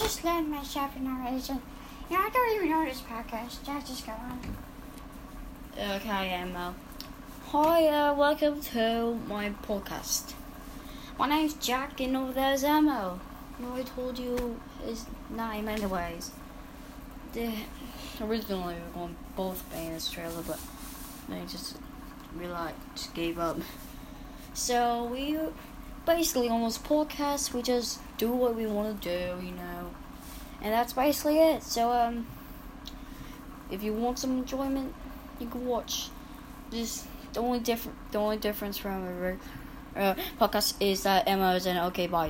just learned myself in narration. You know, I don't even know this podcast. I just go on. Okay, Emma. Hi, uh, welcome to my podcast. My name's Jack, and over there's Emma. Know, I told you his name, anyways. The originally we were going both be in trailer, but I just realized, just gave up. So we basically on this podcast, we just do what we want to do, you know, and that's basically it. So um, if you want some enjoyment, you can watch. Just the only different, the only difference from a uh, podcast is that Emma is in. Okay, bye.